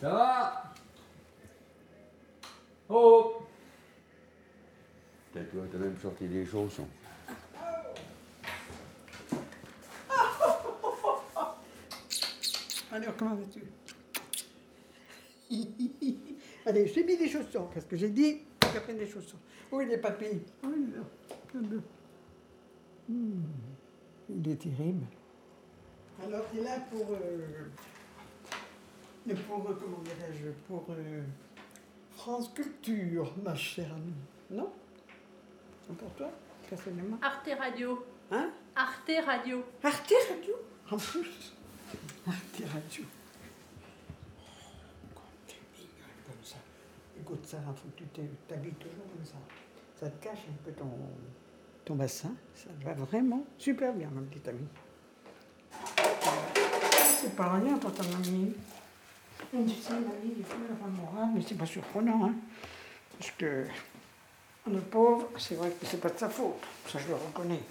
Ça va? Oh Peut-être toi, t'as même sorti des chaussons. Alors, comment vas-tu? Allez, j'ai mis des chaussons, parce que j'ai dit qu'elle prenne des chaussons. Oui, les papilles. Oui, là. Regarde. Hmm, Il est terrible. Alors, tu es là pour. euh, pour, euh, comment dirais-je Pour euh, France Culture, ma chère amie. Non? C'est pour toi, personnellement Arte Radio. Hein? Arte Radio. Arte Radio? En plus Arte Radio. Oh, t'es mignonne comme ça. Écoute, Sarah, faut que tu t'habilles toujours comme ça. Ça te cache un peu ton, ton bassin. Ça va vraiment super bien, ma petite amie. C'est pas rien pour ton amie. Tu sais, morale, mais c'est pas surprenant, hein. Parce que le pauvre, c'est vrai que c'est pas de sa faute. Ça, je le reconnais.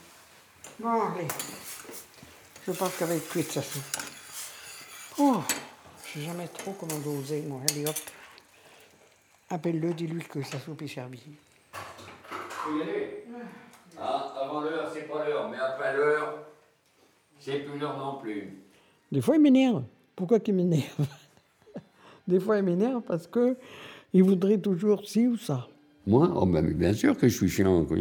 Bon, allez. Je pense qu'avec cuite sa soupe. Oh, je sais jamais trop comment doser, moi. Allez, hop. Appelle-le, dis-lui que sa soupe est servie. Faut y aller. Ah, avant l'heure, c'est pas l'heure, mais après l'heure, c'est plus l'heure non plus. Des fois, il m'énerve. Pourquoi qu'il m'énerve? Des fois, il m'énerve parce que il voudrait toujours ci ou ça. Moi, oh, ben, bien sûr que je suis chiant, quoi.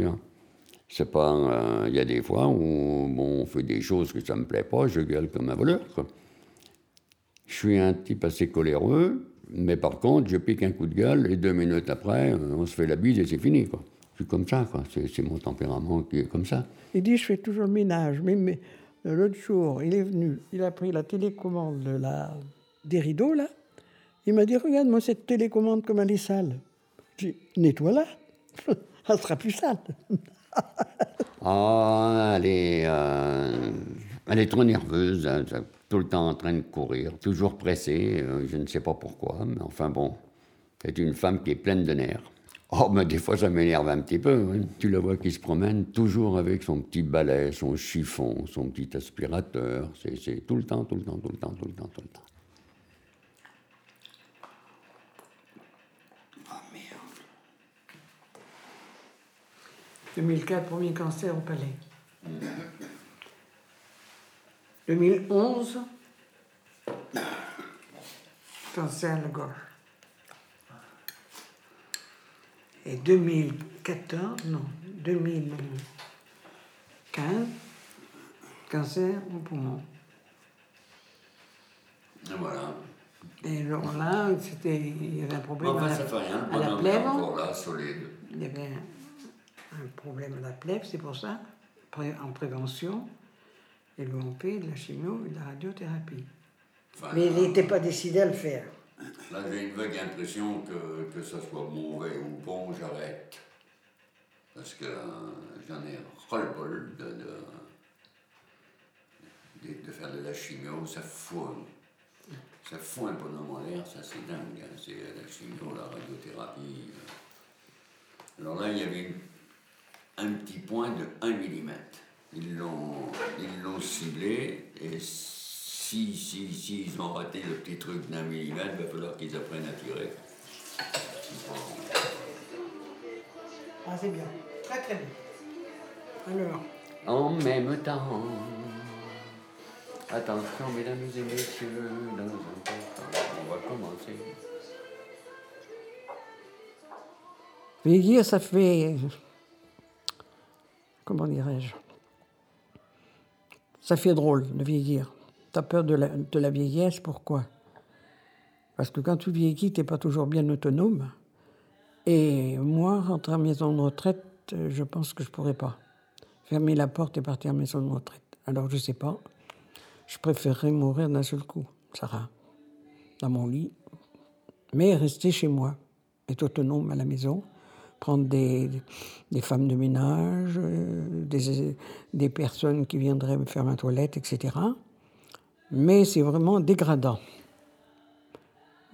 C'est pas. euh, Il y a des fois où bon, on fait des choses que ça me plaît pas, je gueule comme un voleur, quoi. Je suis un type assez coléreux, mais par contre, je pique un coup de gueule et deux minutes après, euh, on se fait la bise et c'est fini, quoi. Je suis comme ça, quoi. C'est mon tempérament qui est comme ça. Il dit, je fais toujours le ménage. Mais, mais euh, l'autre jour, il est venu, il a pris la télécommande de la, des rideaux, là. Il m'a dit, regarde-moi cette télécommande comme elle est sale. J'ai dit, nettoie-la. elle sera plus sale. Ah, elle est, euh, elle est trop nerveuse, hein, tout le temps en train de courir, toujours pressée, euh, je ne sais pas pourquoi, mais enfin bon, c'est une femme qui est pleine de nerfs. Oh, mais des fois ça m'énerve un petit peu, tu la vois qui se promène toujours avec son petit balai, son chiffon, son petit aspirateur, c'est c'est tout le temps, tout le temps, tout le temps, tout le temps, tout le temps. Oh merde. 2004, premier cancer au palais. 2011, cancer à la gorge. Et 2014, non, 2015, cancer au poumon. Et voilà. Et alors là, c'était, il y avait un problème Enfin, à la, ça fait rien, à la bonhomme est plèvre. encore là, solide. Il y avait un, un problème à la plèvre, c'est pour ça, en prévention, ont fait de la chimio et de la radiothérapie. Enfin, Mais il n'était pas décidé à le faire. Là, j'ai une vague impression que, que ce soit mauvais ou bon, j'arrête. Parce que euh, j'en ai ras-le-bol de, de, de, faire de la chimio, ça fout. Ça fout un bonhomme en l'air, ça c'est dingue. hein. C'est la chimio, la radiothérapie. euh. Alors là, il y avait un petit point de 1 mm. Ils l'ont, ils l'ont ciblé et si, si, si ils ont raté le petit truc d'un millimètre, il va falloir qu'ils apprennent à tirer. Ah, c'est bien. Très, très bien. Alors, En même temps. Attention, mesdames et messieurs, dans un on va commencer. vieillir, ça fait. Comment dirais-je? Ça fait drôle de vieillir. Peur de la, de la vieillesse, pourquoi? Parce que quand tu vieillis, tu n'es pas toujours bien autonome. Et moi, rentrer à maison de retraite, euh, je pense que je ne pourrais pas. Fermer la porte et partir à maison de retraite. Alors, je ne sais pas. Je préférerais mourir d'un seul coup, Sarah, dans mon lit. Mais rester chez moi, être autonome à la maison, prendre des, des femmes de ménage, euh, des, des personnes qui viendraient me faire ma toilette, etc. Mais c'est vraiment dégradant.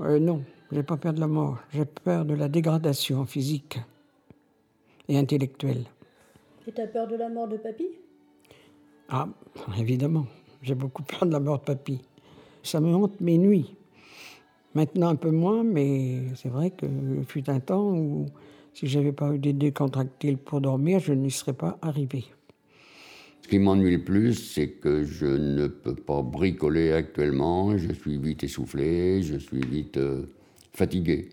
Euh, non, j'ai pas peur de la mort, j'ai peur de la dégradation physique et intellectuelle. Et t'as peur de la mort de papy? Ah, évidemment. J'ai beaucoup peur de la mort de papy. Ça me hante mes nuits. Maintenant un peu moins, mais c'est vrai que fut un temps où si j'avais pas eu des décontractiles pour dormir, je n'y serais pas arrivé. Ce qui m'ennuie le plus, c'est que je ne peux pas bricoler actuellement. Je suis vite essoufflé, je suis vite euh, fatigué.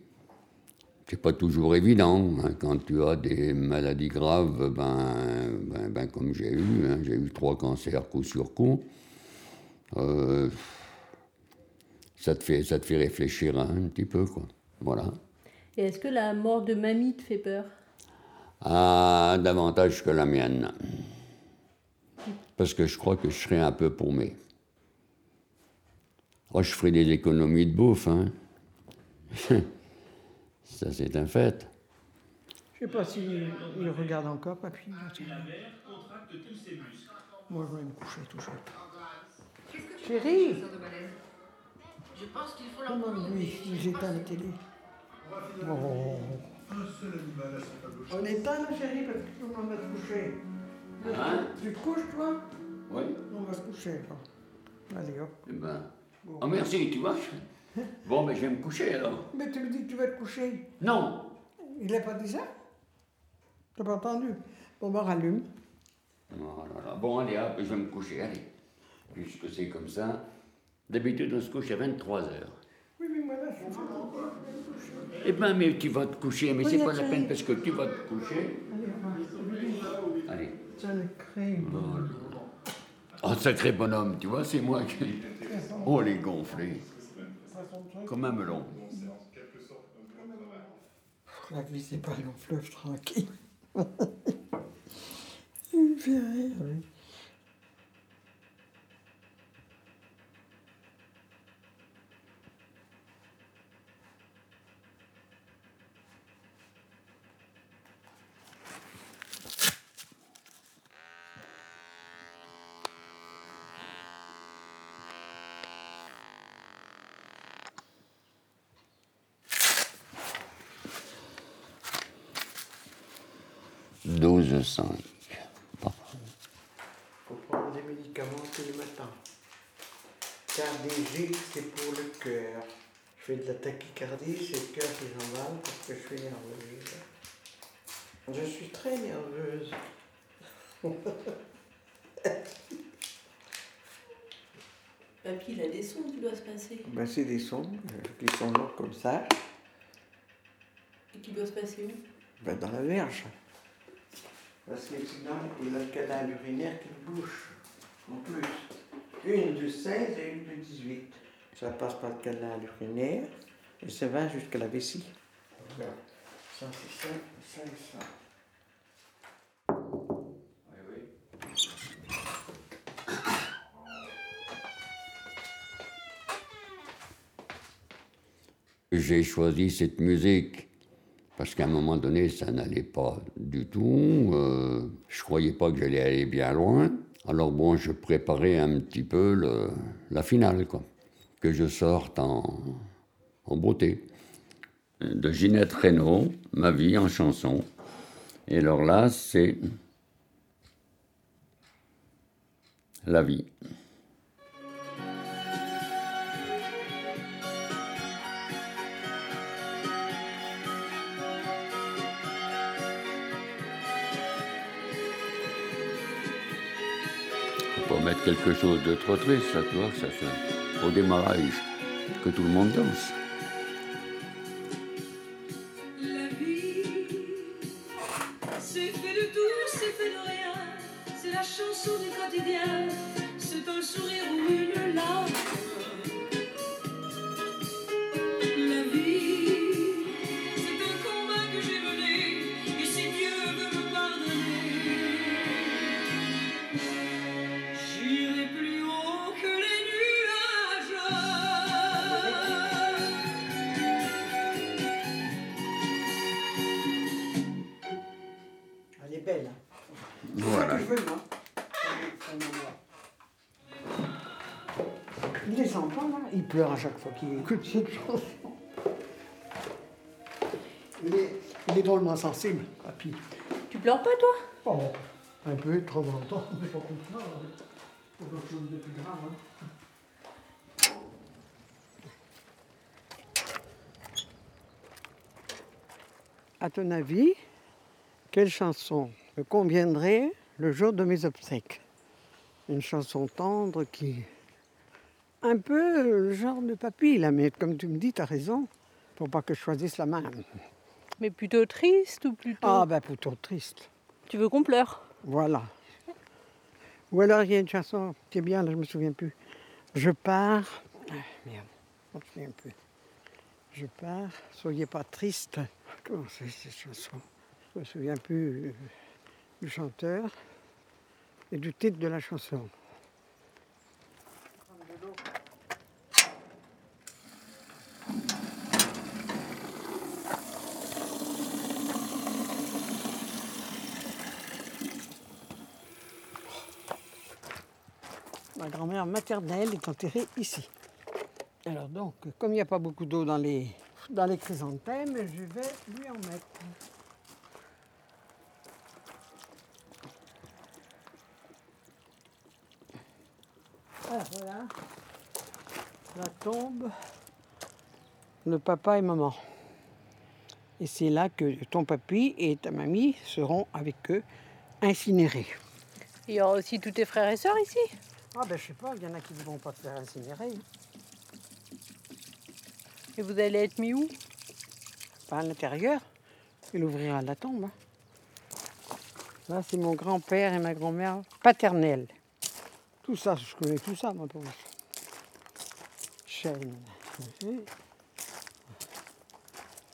C'est pas toujours évident. hein. Quand tu as des maladies graves, ben, ben, ben, comme j'ai eu, hein, j'ai eu trois cancers coup sur coup. euh, ça, te fait, ça te fait réfléchir un petit peu, quoi. Voilà. Et est-ce que la mort de mamie te fait peur? Ah, davantage que la mienne. Parce que je crois que je serais un peu paumé. Oh, je ferai des économies de bouffe, hein. Ça, c'est un fait. Je sais pas s'il il regarde encore, papy. Moi, je vais me coucher tout seul. Chérie Je pense qu'il faut Comment lui, j'éteins la télé? Oh. On éteint la chérie parce que tout le monde va te coucher. Hein Tu te couches, toi Oui. On va se coucher, là. Allez, hop. Eh ben. Oh, merci, tu vois. Bon, ben, je vais me coucher alors. Mais tu me dis que tu vas te coucher. Non. Il n'a pas dit ça? T'as pas entendu? Bon, ben, rallume. Voilà. Bon, allez, hop, je vais me coucher, allez. Puisque c'est comme ça. D'habitude, on se couche à 23 heures. Oui, mais moi, là, je suis encore. Eh ben, mais tu vas te coucher, mais c'est pas la peine parce que tu vas te coucher. Le crème. Oh, sacré bonhomme, tu vois, c'est moi qui. Oh, les gonflés. Comme un melon. La vie, c'est pas un long fleuve tranquille. Il me fait rire, lui. Douze cinq. faut prendre des médicaments tous les matins. Cardégie, c'est pour le cœur. Je fais de la tachycardie, c'est le cœur qui s'emballe parce que je suis nerveuse. Je suis très nerveuse. Papy, il a des sons qui doivent se passer. Ben, c'est des sons euh, qui sont là comme ça, Et qui doivent se passer où? Ben, dans la verge. Parce que sinon, il a le canal urinaire qui bouche, en plus. Une de 16 et une de 18. Ça passe par le canal urinaire et ça va jusqu'à la vessie. Regarde. Ça, c'est ça, ça et ça. J'ai choisi cette musique parce qu'à un moment donné, ça n'allait pas du tout. euh, je croyais pas que j'allais aller bien loin. Alors bon, je préparais un petit peu la finale, quoi. Que je sorte en, en beauté. De Ginette Renault, Ma vie en chanson. Et alors là, c'est la vie. Pas mettre quelque chose de trop triste, ça, tu vois, ça fait au démarrage que tout le monde danse. Il les entend, là. Il pleure à chaque fois qu'il écoute cette chanson. Il est, il est drôlement sensible, papy. Tu pleures pas, toi? Oh, Un peu, de temps en temps, mais pas comme ça. Pas quelque chose de plus grave. hein. À ton avis, quelle chanson me conviendrait le jour de mes obsèques Une chanson tendre qui. Un peu le genre de papy, là, mais comme tu me dis, tu as raison. Faut pas que je choisisse la même. Mais plutôt triste ou plutôt. Ah, ben plutôt triste. Tu veux qu'on pleure? Voilà. Ou alors il y a une chanson qui est bien, là, je me souviens plus. Je pars. Ah, merde, je me souviens plus. Je pars, soyez pas triste. Comment c'est cette chanson? Je me souviens plus euh, du chanteur et du titre de la chanson. Ma grand-mère maternelle est enterrée ici. Alors donc, comme il n'y a pas beaucoup d'eau dans les, dans les chrysanthèmes, je vais lui en mettre. Voilà, la tombe de papa et maman. Et c'est là que ton papy et ta mamie seront avec eux incinérés. Il y aura aussi tous tes frères et sœurs ici Ah ben je sais pas, il y en a qui ne vont pas te faire incinérer. Et vous allez être mis où? Pas à l'intérieur. Il ouvrira la tombe. hein. Là, c'est mon grand-père et ma grand-mère paternelle. Tout ça, je connais tout ça, pour vous. Chêne.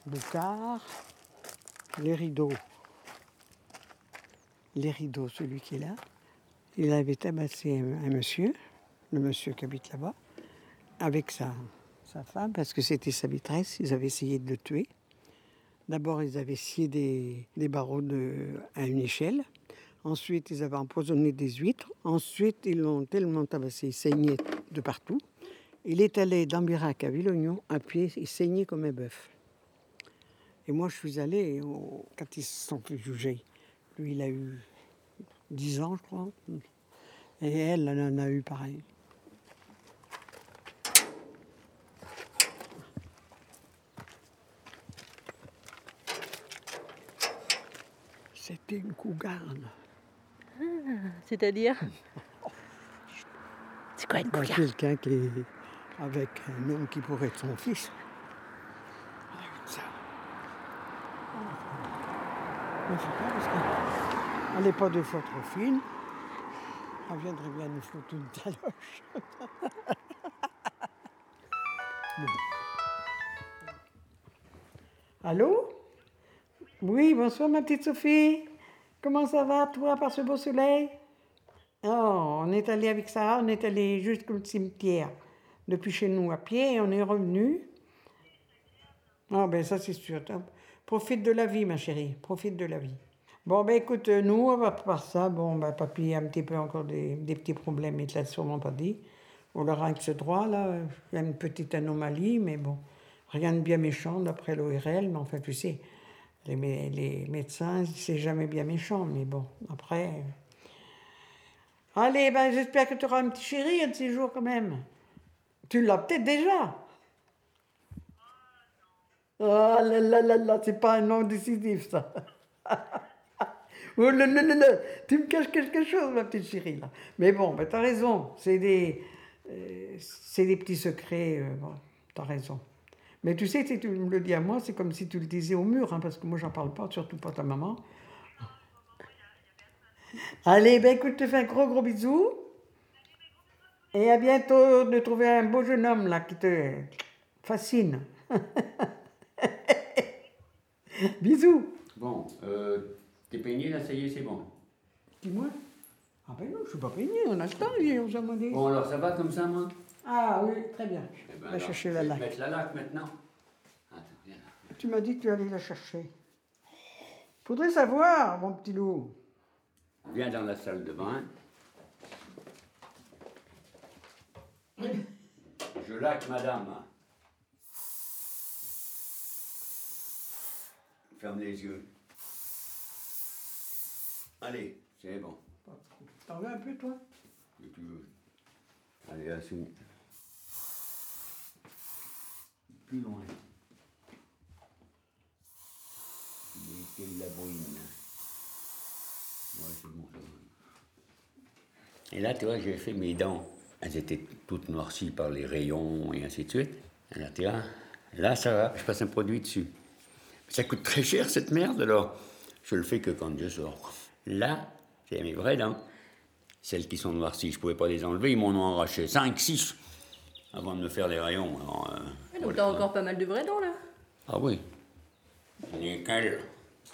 Boucard. Les rideaux. Les rideaux, celui qui est là. Il avait tabassé un, un monsieur, le monsieur qui habite là-bas, avec sa, sa femme, parce que c'était sa maîtresse. Ils avaient essayé de le tuer. D'abord, ils avaient scié des, des barreaux de- à une échelle. Ensuite, ils avaient empoisonné des huîtres. Ensuite, ils l'ont tellement tabassé, il saignait de partout. Il est allé d'Ambirac à Villognon à pied, il saignait comme un bœuf. Et moi, je suis allée au- quand ils se sont fait juger. Lui, il a eu 10 ans, je crois. Et elle, elle en a eu pareil. C'était une cougarde. C'est-à-dire C'est quoi une Ben, cougarde Quelqu'un qui est avec un homme qui pourrait être son fils. Ça. Mais je sais pas, parce qu'elle n'est pas deux fois trop fine. Elle viendrait bien nous foutre une taloche. Bon. Allô? Oui, bonsoir ma petite Sophie. Comment ça va, toi, par ce beau soleil? Oh, on est allé avec Sarah, on est allé jusqu'au cimetière depuis chez nous à pied et on est revenu. Ah ben ça c'est sûr. Profite de la vie ma chérie, profite de la vie. Bon ben écoute, nous on va par ça, bon ben papy a un petit peu encore des, petits problèmes, il te l'a sûrement pas dit. On leur a ce droit là, il y a une petite anomalie, mais bon, rien de bien méchant d'après l'ORL, mais enfin tu sais, les, les médecins c'est jamais bien méchant, mais bon, après... euh, Allez, ben, j'espère que tu auras un petit chéri un de ces jours quand même. Tu l'as peut-être déjà. Oh là là là là, c'est pas un nom décisif ça. oh là là là là, tu me caches quelque chose ma petite chérie là. Mais bon, ben, t'as raison, c'est des, euh, c'est des petits secrets, euh, bon, t'as raison. Mais tu sais, si tu me le dis à moi, c'est comme si tu le disais au mur, hein, parce que moi j'en parle pas, surtout pas ta maman. Allez, ben écoute, je te fais un gros gros bisou. Et à bientôt de trouver un beau jeune homme là qui te fascine. Bisous. Bon, euh, t'es peigné là, ça y est, c'est bon. Dis-moi. Ah ben non, je suis pas peigné, on a le temps, on s'en dit. Bon, alors ça va comme ça, moi? Ah oui, très bien. Eh ben Va alors, chercher je la laque. mettre la laque maintenant. Attends, viens là. Tu m'as dit que tu allais la chercher. Faudrait savoir, mon petit loup. Viens dans la salle de bain. Je laque, madame. Ferme les yeux. Allez, C'est bon, T'en veux un peu, toi? Si tu veux. Allez. Et là, tu vois, j'ai fait mes dents. Elles étaient toutes noircies par les rayons et ainsi de suite. Là, tu vois, là, ça va, je passe un produit dessus. Ça coûte très cher, cette merde, alors je le fais que quand je sors. Là, c'est mes vraies dents. Celles qui sont noircies, je pouvais pas les enlever, ils m'en ont arraché 5, 6 avant de me faire les rayons. Alors, euh, donc t'as encore pas mal de vrais dents là. Ah oui. Nickel.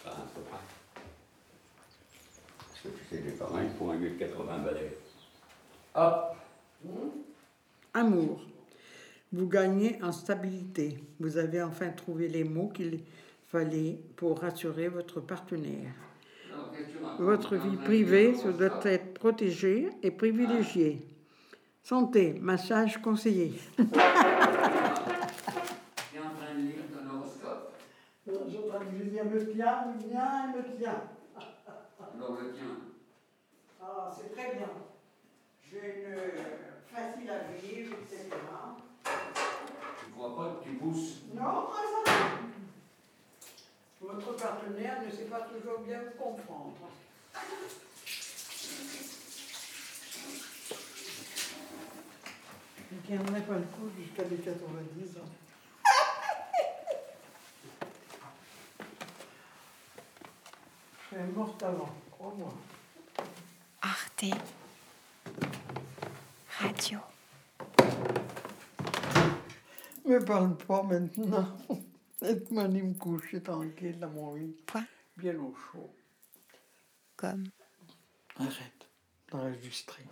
Ah, un peu près. Parce que tu sais, j'ai pareil pour un lieu de 80 balais. Hop. Amour. Vous gagnez en stabilité. Vous avez enfin trouvé les mots qu'il fallait pour rassurer votre partenaire. Votre vie privée se doit être protégée et privilégiée. Santé, massage conseillé. Tu es en train de lire ton horoscope Julien me tient, me tient, me tient. Alors le tien. Ah, c'est très bien. J'ai une facile à vivre, etc. Tu crois pas que tu pousses? Non, ah, ça va. Votre partenaire ne sait pas toujours bien vous comprendre. Tiendrai pas le coup jusqu'à mes 90 ans. Je serai morte avant, crois-moi. Arte Radio. Me parle pas maintenant. Laisse-moi aller me coucher tranquille dans mon lit. Point. Bien au chaud. Comme? Arrête d'enregistrer.